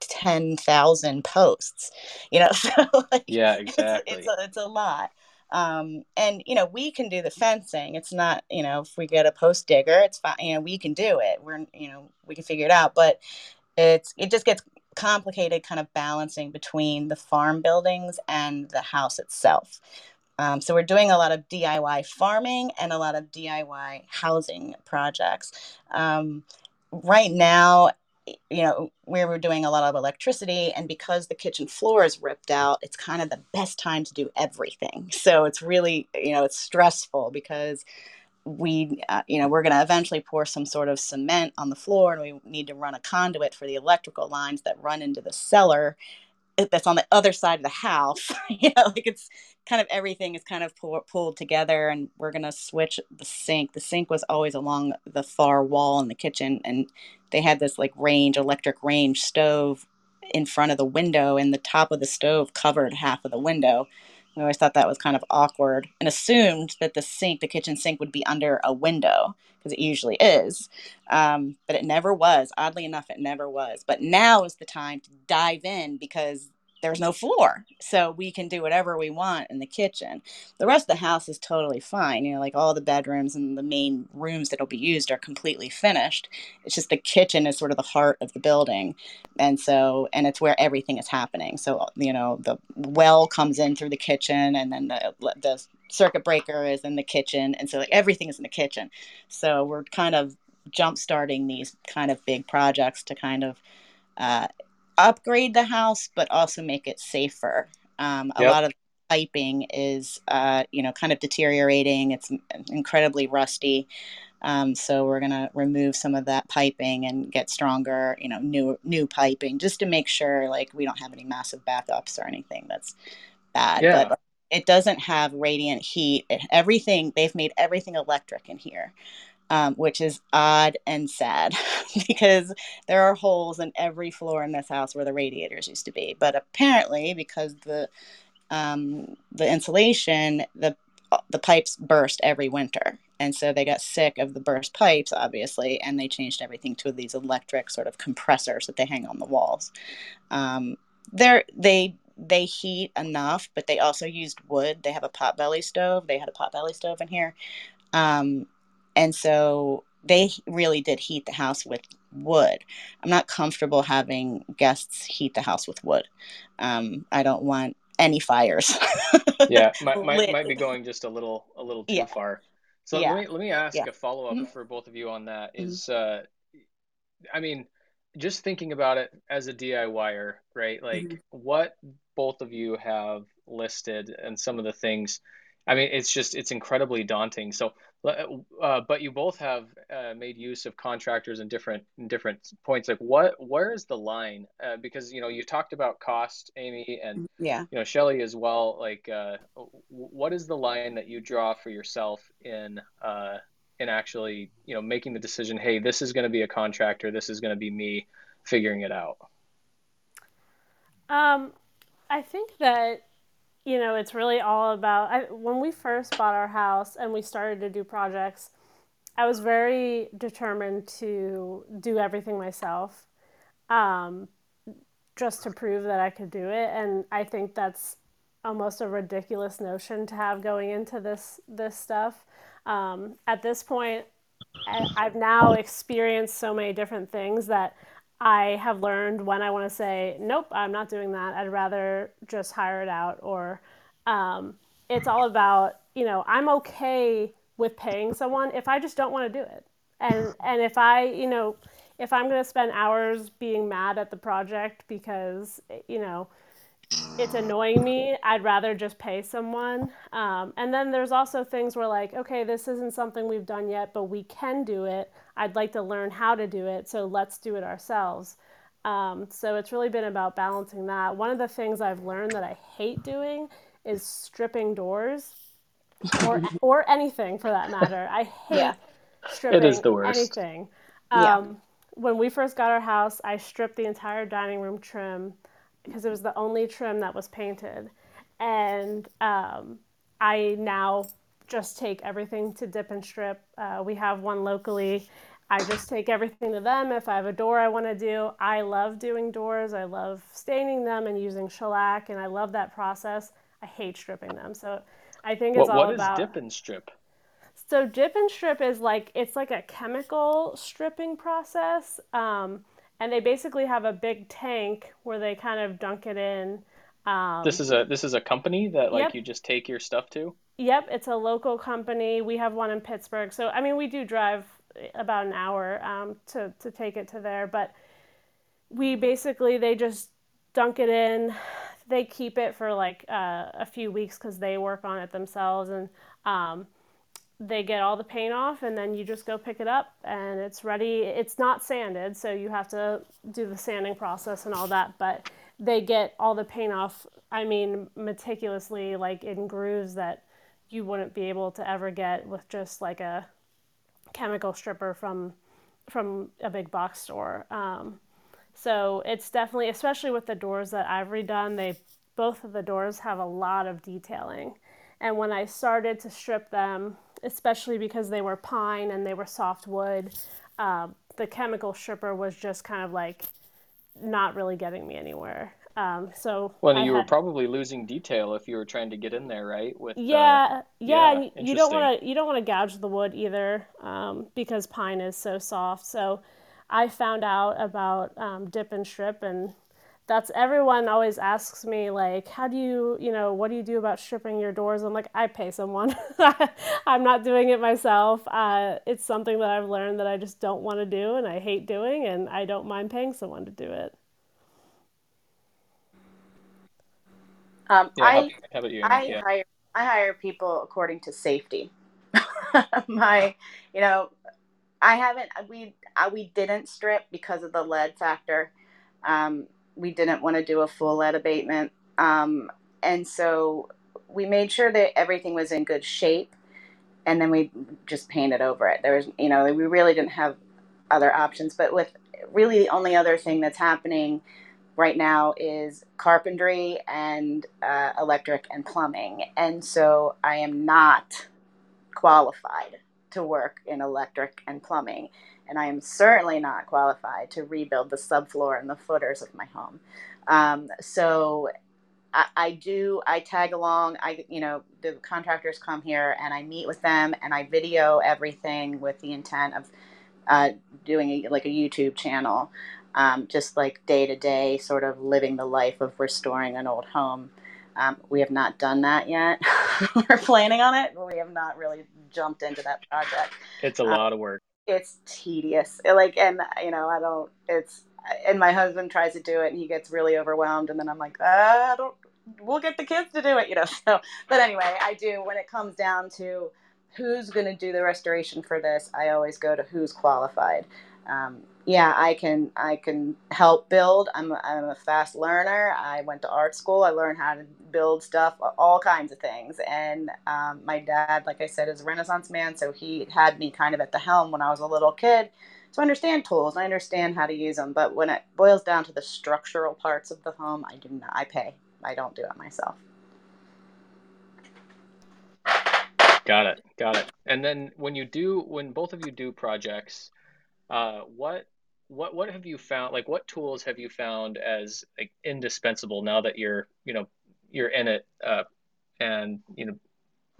10,000 posts you know? So like, yeah exactly it's, it's, a, it's a lot um, and you know we can do the fencing. It's not you know if we get a post digger it's fine you know we can do it. We're you know we can figure it out. But it's it just gets complicated kind of balancing between the farm buildings and the house itself. Um, so we're doing a lot of diy farming and a lot of diy housing projects. Um, right now you know, we were doing a lot of electricity, and because the kitchen floor is ripped out, it's kind of the best time to do everything. So it's really, you know, it's stressful because we, uh, you know, we're going to eventually pour some sort of cement on the floor, and we need to run a conduit for the electrical lines that run into the cellar that's on the other side of the house. you know, like it's kind of everything is kind of pull, pulled together, and we're gonna switch the sink. The sink was always along the far wall in the kitchen, and they had this like range, electric range stove in front of the window, and the top of the stove covered half of the window. I always thought that was kind of awkward and assumed that the sink, the kitchen sink, would be under a window because it usually is. Um, but it never was. Oddly enough, it never was. But now is the time to dive in because there's no floor. So we can do whatever we want in the kitchen. The rest of the house is totally fine. You know, like all the bedrooms and the main rooms that'll be used are completely finished. It's just the kitchen is sort of the heart of the building. And so, and it's where everything is happening. So, you know, the well comes in through the kitchen and then the, the circuit breaker is in the kitchen. And so like everything is in the kitchen. So we're kind of jump starting these kind of big projects to kind of uh, upgrade the house, but also make it safer. Um, a yep. lot of piping is, uh, you know, kind of deteriorating. It's incredibly rusty. Um, so we're gonna remove some of that piping and get stronger, you know, new new piping just to make sure like we don't have any massive backups or anything that's bad. Yeah. But it doesn't have radiant heat. everything they've made everything electric in here. Um, which is odd and sad because there are holes in every floor in this house where the radiators used to be. But apparently, because the um, the insulation, the the pipes burst every winter, and so they got sick of the burst pipes, obviously, and they changed everything to these electric sort of compressors that they hang on the walls. Um, they're they they heat enough, but they also used wood. They have a potbelly stove. They had a potbelly stove in here. Um, and so they really did heat the house with wood. I'm not comfortable having guests heat the house with wood. Um, I don't want any fires. yeah, might, might, might, be going just a little a little too yeah. far. So yeah. let me let me ask yeah. a follow up mm-hmm. for both of you on that. Is, Mm-hmm. Uh, I mean, just thinking about it as a DIYer, right? Like mm-hmm. what both of you have listed and some of the things I mean, it's just it's incredibly daunting. So, uh, but you both have uh, made use of contractors in different in different points. Like, what where is the line? Uh, because you know you talked about cost, Amy, and mm, yeah, you know Shelly as well. Like, uh, what is the line that you draw for yourself in uh, in actually you know making the decision? Hey, this is going to be a contractor. This is going to be me figuring it out. Um, I think that you know, it's really all about I, when we first bought our house and we started to do projects. I was very determined to do everything myself, um, just to prove that I could do it. And I think that's almost a ridiculous notion to have going into this this stuff. Um, at this point, I, I've now experienced so many different things that I have learned when I want to say, nope, I'm not doing that. I'd rather just hire it out. Or um, it's all about, you know, I'm okay with paying someone if I just don't want to do it. And, and if I, you know, if I'm going to spend hours being mad at the project because, you know, it's annoying me. I'd rather just pay someone. Um, and then there's also things where, like, okay, this isn't something we've done yet, but we can do it. I'd like to learn how to do it, so let's do it ourselves. Um, so it's really been about balancing that. One of the things I've learned that I hate doing is stripping doors or, or anything for that matter. I hate yeah. stripping it is the worst. anything. Um, yeah. When we first got our house, I stripped the entire dining room trim because it was the only trim that was painted. And um, I now just take everything to dip and strip. Uh, we have one locally. I just take everything to them. If I have a door I want to do, I love doing doors. I love staining them and using shellac, and I love that process. I hate stripping them. So I think it's what, all what about. What is dip and strip? So dip and strip is like it's like a chemical stripping process. Um, and they basically have a big tank where they kind of dunk it in. Um, this is a this is a company that like yep. you just take your stuff to. Yep, it's a local company. We have one in Pittsburgh, so I mean we do drive about an hour um, to to take it to there, but we basically they just dunk it in. They keep it for like uh, a few weeks because they work on it themselves, and um, they get all the paint off and then you just go pick it up and it's ready. It's not sanded, so you have to do the sanding process and all that, but they get all the paint off, I mean, meticulously, like in grooves that you wouldn't be able to ever get with just like a chemical stripper from from a big box store. Um, so it's definitely, especially with the doors that I've redone, they both of the doors have a lot of detailing. And when I started to strip them, especially because they were pine and they were soft wood. Uh, the chemical stripper was just kind of like not really getting me anywhere. Um, so well, you had... were probably losing detail if you were trying to get in there, right? With yeah, uh, yeah, yeah you don't want to you don't want to gouge the wood either um, because pine is so soft. So I found out about um, dip and strip, and that's everyone always asks me like how do you you know what do you do about stripping your doors i'm like i pay someone i'm not doing it myself uh, it's something that i've learned that i just don't want to do and i hate doing and i don't mind paying someone to do it um, yeah, I, how about you? I yeah. hire I hire people according to safety. My, you know, I haven't we uh, we didn't strip because of the lead factor. Um, we didn't want to do a full lead abatement. Um, and so we made sure that everything was in good shape and then we just painted over it. There was, you know, we really didn't have other options. But with really the only other thing that's happening right now is carpentry and uh, electric and plumbing. And so I am not qualified to work in electric and plumbing and I am certainly not qualified to rebuild the subfloor and the footers of my home. Um, so I, I, do, I tag along. I, you know, the contractors come here and I meet with them and I video everything with the intent of uh, doing a, like a YouTube channel, um, just like day to day, sort of living the life of restoring an old home. Um, we have not done that yet. We're planning on it, but we have not really jumped into that project. It's a lot of work it's tedious. Like, and you know, I don't. It's and my husband tries to do it, and he gets really overwhelmed, and then I'm like, uh, I don't. We'll get the kids to do it, you know. So, but anyway, I do. When it comes down to who's going to do the restoration for this, I always go to who's qualified. Um, yeah, I can I can help build. I'm a, I'm a fast learner. I went to art school. I learned how to build stuff, all kinds of things. And um, my dad, like I said, is a Renaissance man, so he had me kind of at the helm when I was a little kid. So I understand tools. I understand how to use them. But when it boils down to the structural parts of the home, I do not. I pay. I don't do it myself. Got it. Got it. And then when you do, when both of you do projects, uh, what what what have you found like what tools have you found as like, indispensable now that you're you know you're in it uh, and you know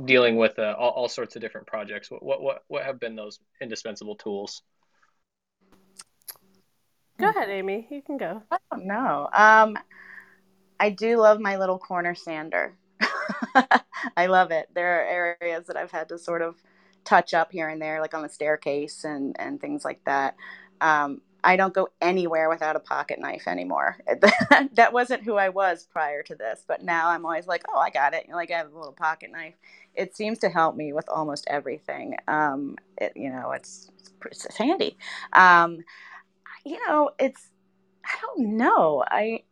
dealing with uh, all, all sorts of different projects? What, what what what have been those indispensable tools? Go ahead amy. You can go. I don't know. Um i do love my little corner sander. I love it. There are areas that i've had to sort of touch up here and there like on the staircase and and things like that. Um, I don't go anywhere without a pocket knife anymore. that wasn't who I was prior to this, but now I'm always like, oh, I got it. Like I have a little pocket knife. It seems to help me with almost everything. Um, it, you know, it's, it's, it's handy. Um, you know, it's I don't know. I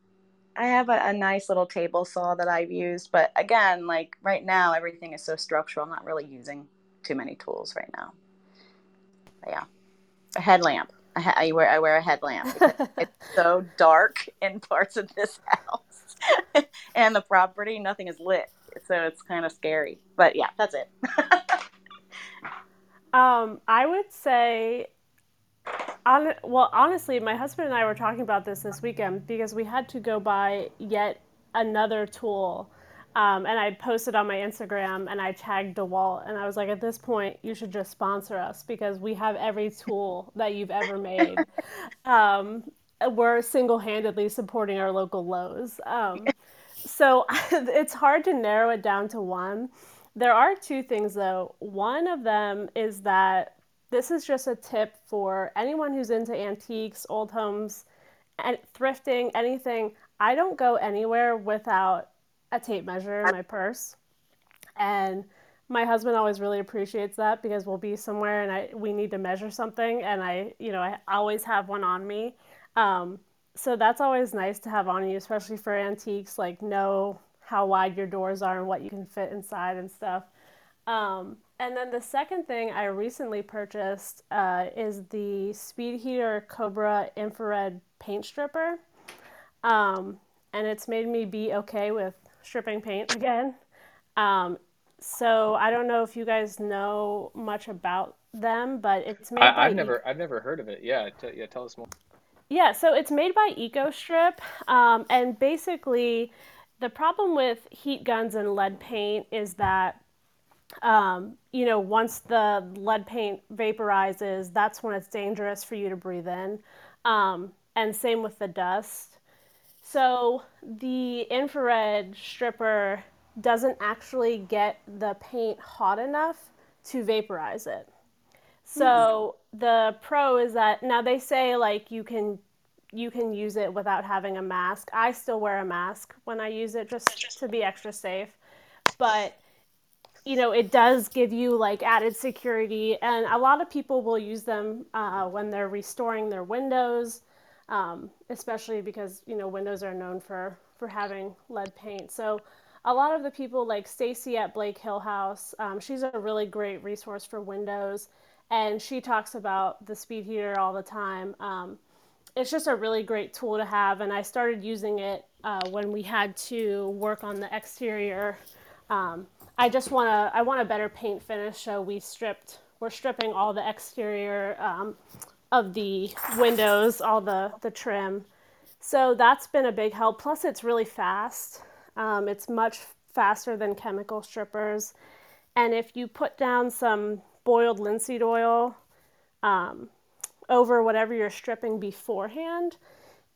I have a, a, nice little table saw that I've used, but again, like right now, everything is so structural. I'm not really using too many tools right now. But yeah, a headlamp. I wear I wear a headlamp. it's so dark in parts of this house and the property. Nothing is lit, so it's kind of scary. But yeah, that's it. um, I would say, on well, honestly, my husband and I were talking about this this weekend because we had to go buy yet another tool um, and I posted on my Instagram and I tagged DeWalt and I was like, at this point, you should just sponsor us because we have every tool that you've ever made. Um, we're single handedly supporting our local Lowe's. Um, so it's hard to narrow it down to one. There are two things though. One of them is that this is just a tip for anyone who's into antiques, old homes, and thrifting, anything. I don't go anywhere without a tape measure in my purse. And my husband always really appreciates that because we'll be somewhere and I we need to measure something and I you know I always have one on me. Um, so that's always nice to have on you, especially for antiques. Like know how wide your doors are and what you can fit inside and stuff. Um, and then the second thing I recently purchased uh, is the Speed Heater Cobra infrared paint stripper. Um, and it's made me be okay with stripping paint again. Um, so I don't know if you guys know much about them, but it's made. I, have never, I've never heard of it. Yeah, t- yeah. Tell us more. Yeah, so it's made by EcoStrip, um, and basically, the problem with heat guns and lead paint is that, um, you know, once the lead paint vaporizes, that's when it's dangerous for you to breathe in, um, and same with the dust So the infrared stripper doesn't actually get the paint hot enough to vaporize it. So mm. the pro is that now they say like you can you can use it without having a mask. I still wear a mask when I use it just to be extra safe. But you know, it does give you like added security, and a lot of people will use them uh, when they're restoring their windows, um, especially because you know windows are known for for having lead paint. So a lot of the people like Stacy at Blake Hill House, um, she's a really great resource for windows, and she talks about the speed heater all the time. Um, it's just a really great tool to have, and I started using it uh, when we had to work on the exterior. Um, I just want to I want a better paint finish, so we stripped we're stripping all the exterior um, of the windows, all the the trim. So that's been a big help. Plus, it's really fast. Um, it's much faster than chemical strippers. And if you put down some boiled linseed oil um, over whatever you're stripping beforehand,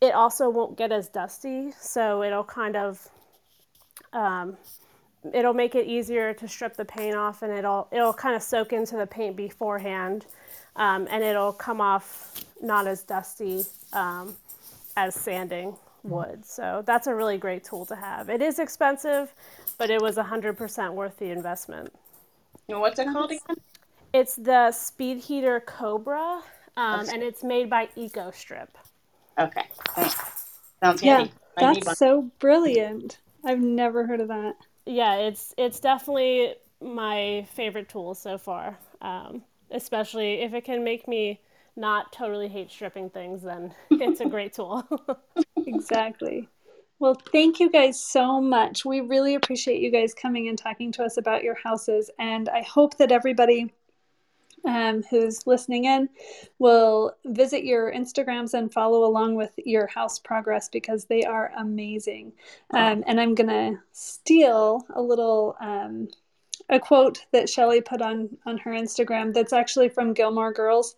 it also won't get as dusty. So it'll kind of um, it'll make it easier to strip the paint off, and it'll it'll kind of soak into the paint beforehand, um, and it'll come off not as dusty um, as sanding would. So that's a really great tool to have. It is expensive, but it was 100% worth the investment. And what's it called again? It's the Speed Heater Cobra, um, and it's made by EcoStrip. Okay, thanks. Sounds yeah, handy. that's so brilliant. I've never heard of that. Yeah, it's it's definitely my favorite tool so far. Um, especially if it can make me not totally hate stripping things, then it's a great tool. exactly. Well, thank you guys so much. We really appreciate you guys coming and talking to us about your houses. And I hope that everybody um, who's listening in will visit your Instagrams and follow along with your house progress because they are amazing. Um, and I'm going to steal a little. Um, a quote that Shelly put on on her Instagram that's actually from Gilmore Girls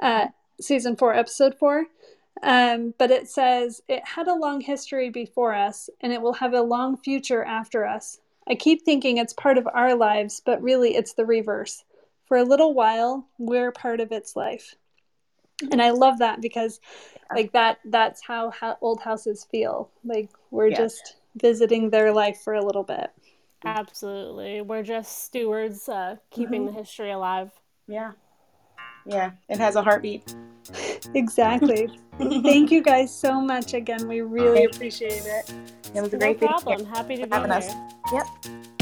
uh, season four, episode four. Um, but it says, It had a long history before us, and it will have a long future after us. I keep thinking it's part of our lives, but really it's the reverse. For a little while, we're part of its life. And I love that because, like that, that's how, how old houses feel. Like we're yes. just visiting their life for a little bit. Absolutely, we're just stewards, uh, keeping mm-hmm. the history alive. Yeah. Yeah, it has a heartbeat. Exactly. Thank you guys so much again. We really appreciate it. It was a great no problem. Happy to be having here. us. Yep.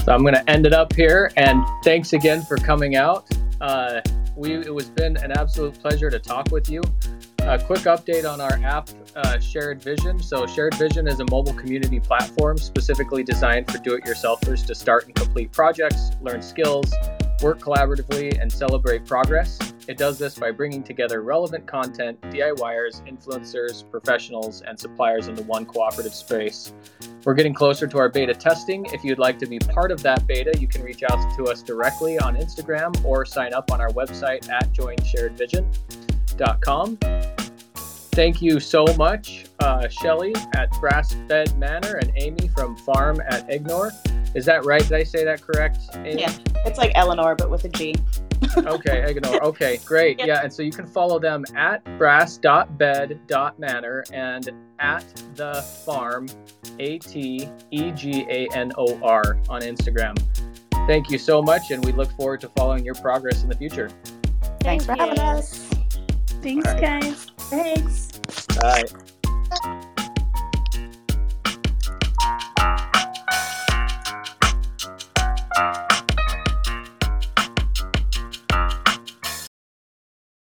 So I'm going to end it up here, and thanks again for coming out. Uh, we it was been an absolute pleasure to talk with you. A quick update on our app, uh, Shared Vision. So, Shared Vision is a mobile community platform specifically designed for do-it-yourselfers to start and complete projects, learn skills, work collaboratively, and celebrate progress. It does this by bringing together relevant content, DIYers, influencers, professionals, and suppliers into one cooperative space. We're getting closer to our beta testing. If you'd like to be part of that beta, you can reach out to us directly on Instagram or sign up on our website at joinsharedvision.com. Thank you so much, uh, Shelly at Brass Bed Manor and Amy from Farm at Eganor. Is that right? Did I say that correct? Amy? Yeah, it's like Eleanor, but with a G. okay, Eganor. Okay, great. Yeah. yeah, and so you can follow them at brass.bed.manor and at the farm, A T E G A N O R, on Instagram. Thank you so much, and we look forward to following your progress in the future. Thanks Thank for you. having us. Thanks, guys. Thanks. Bye.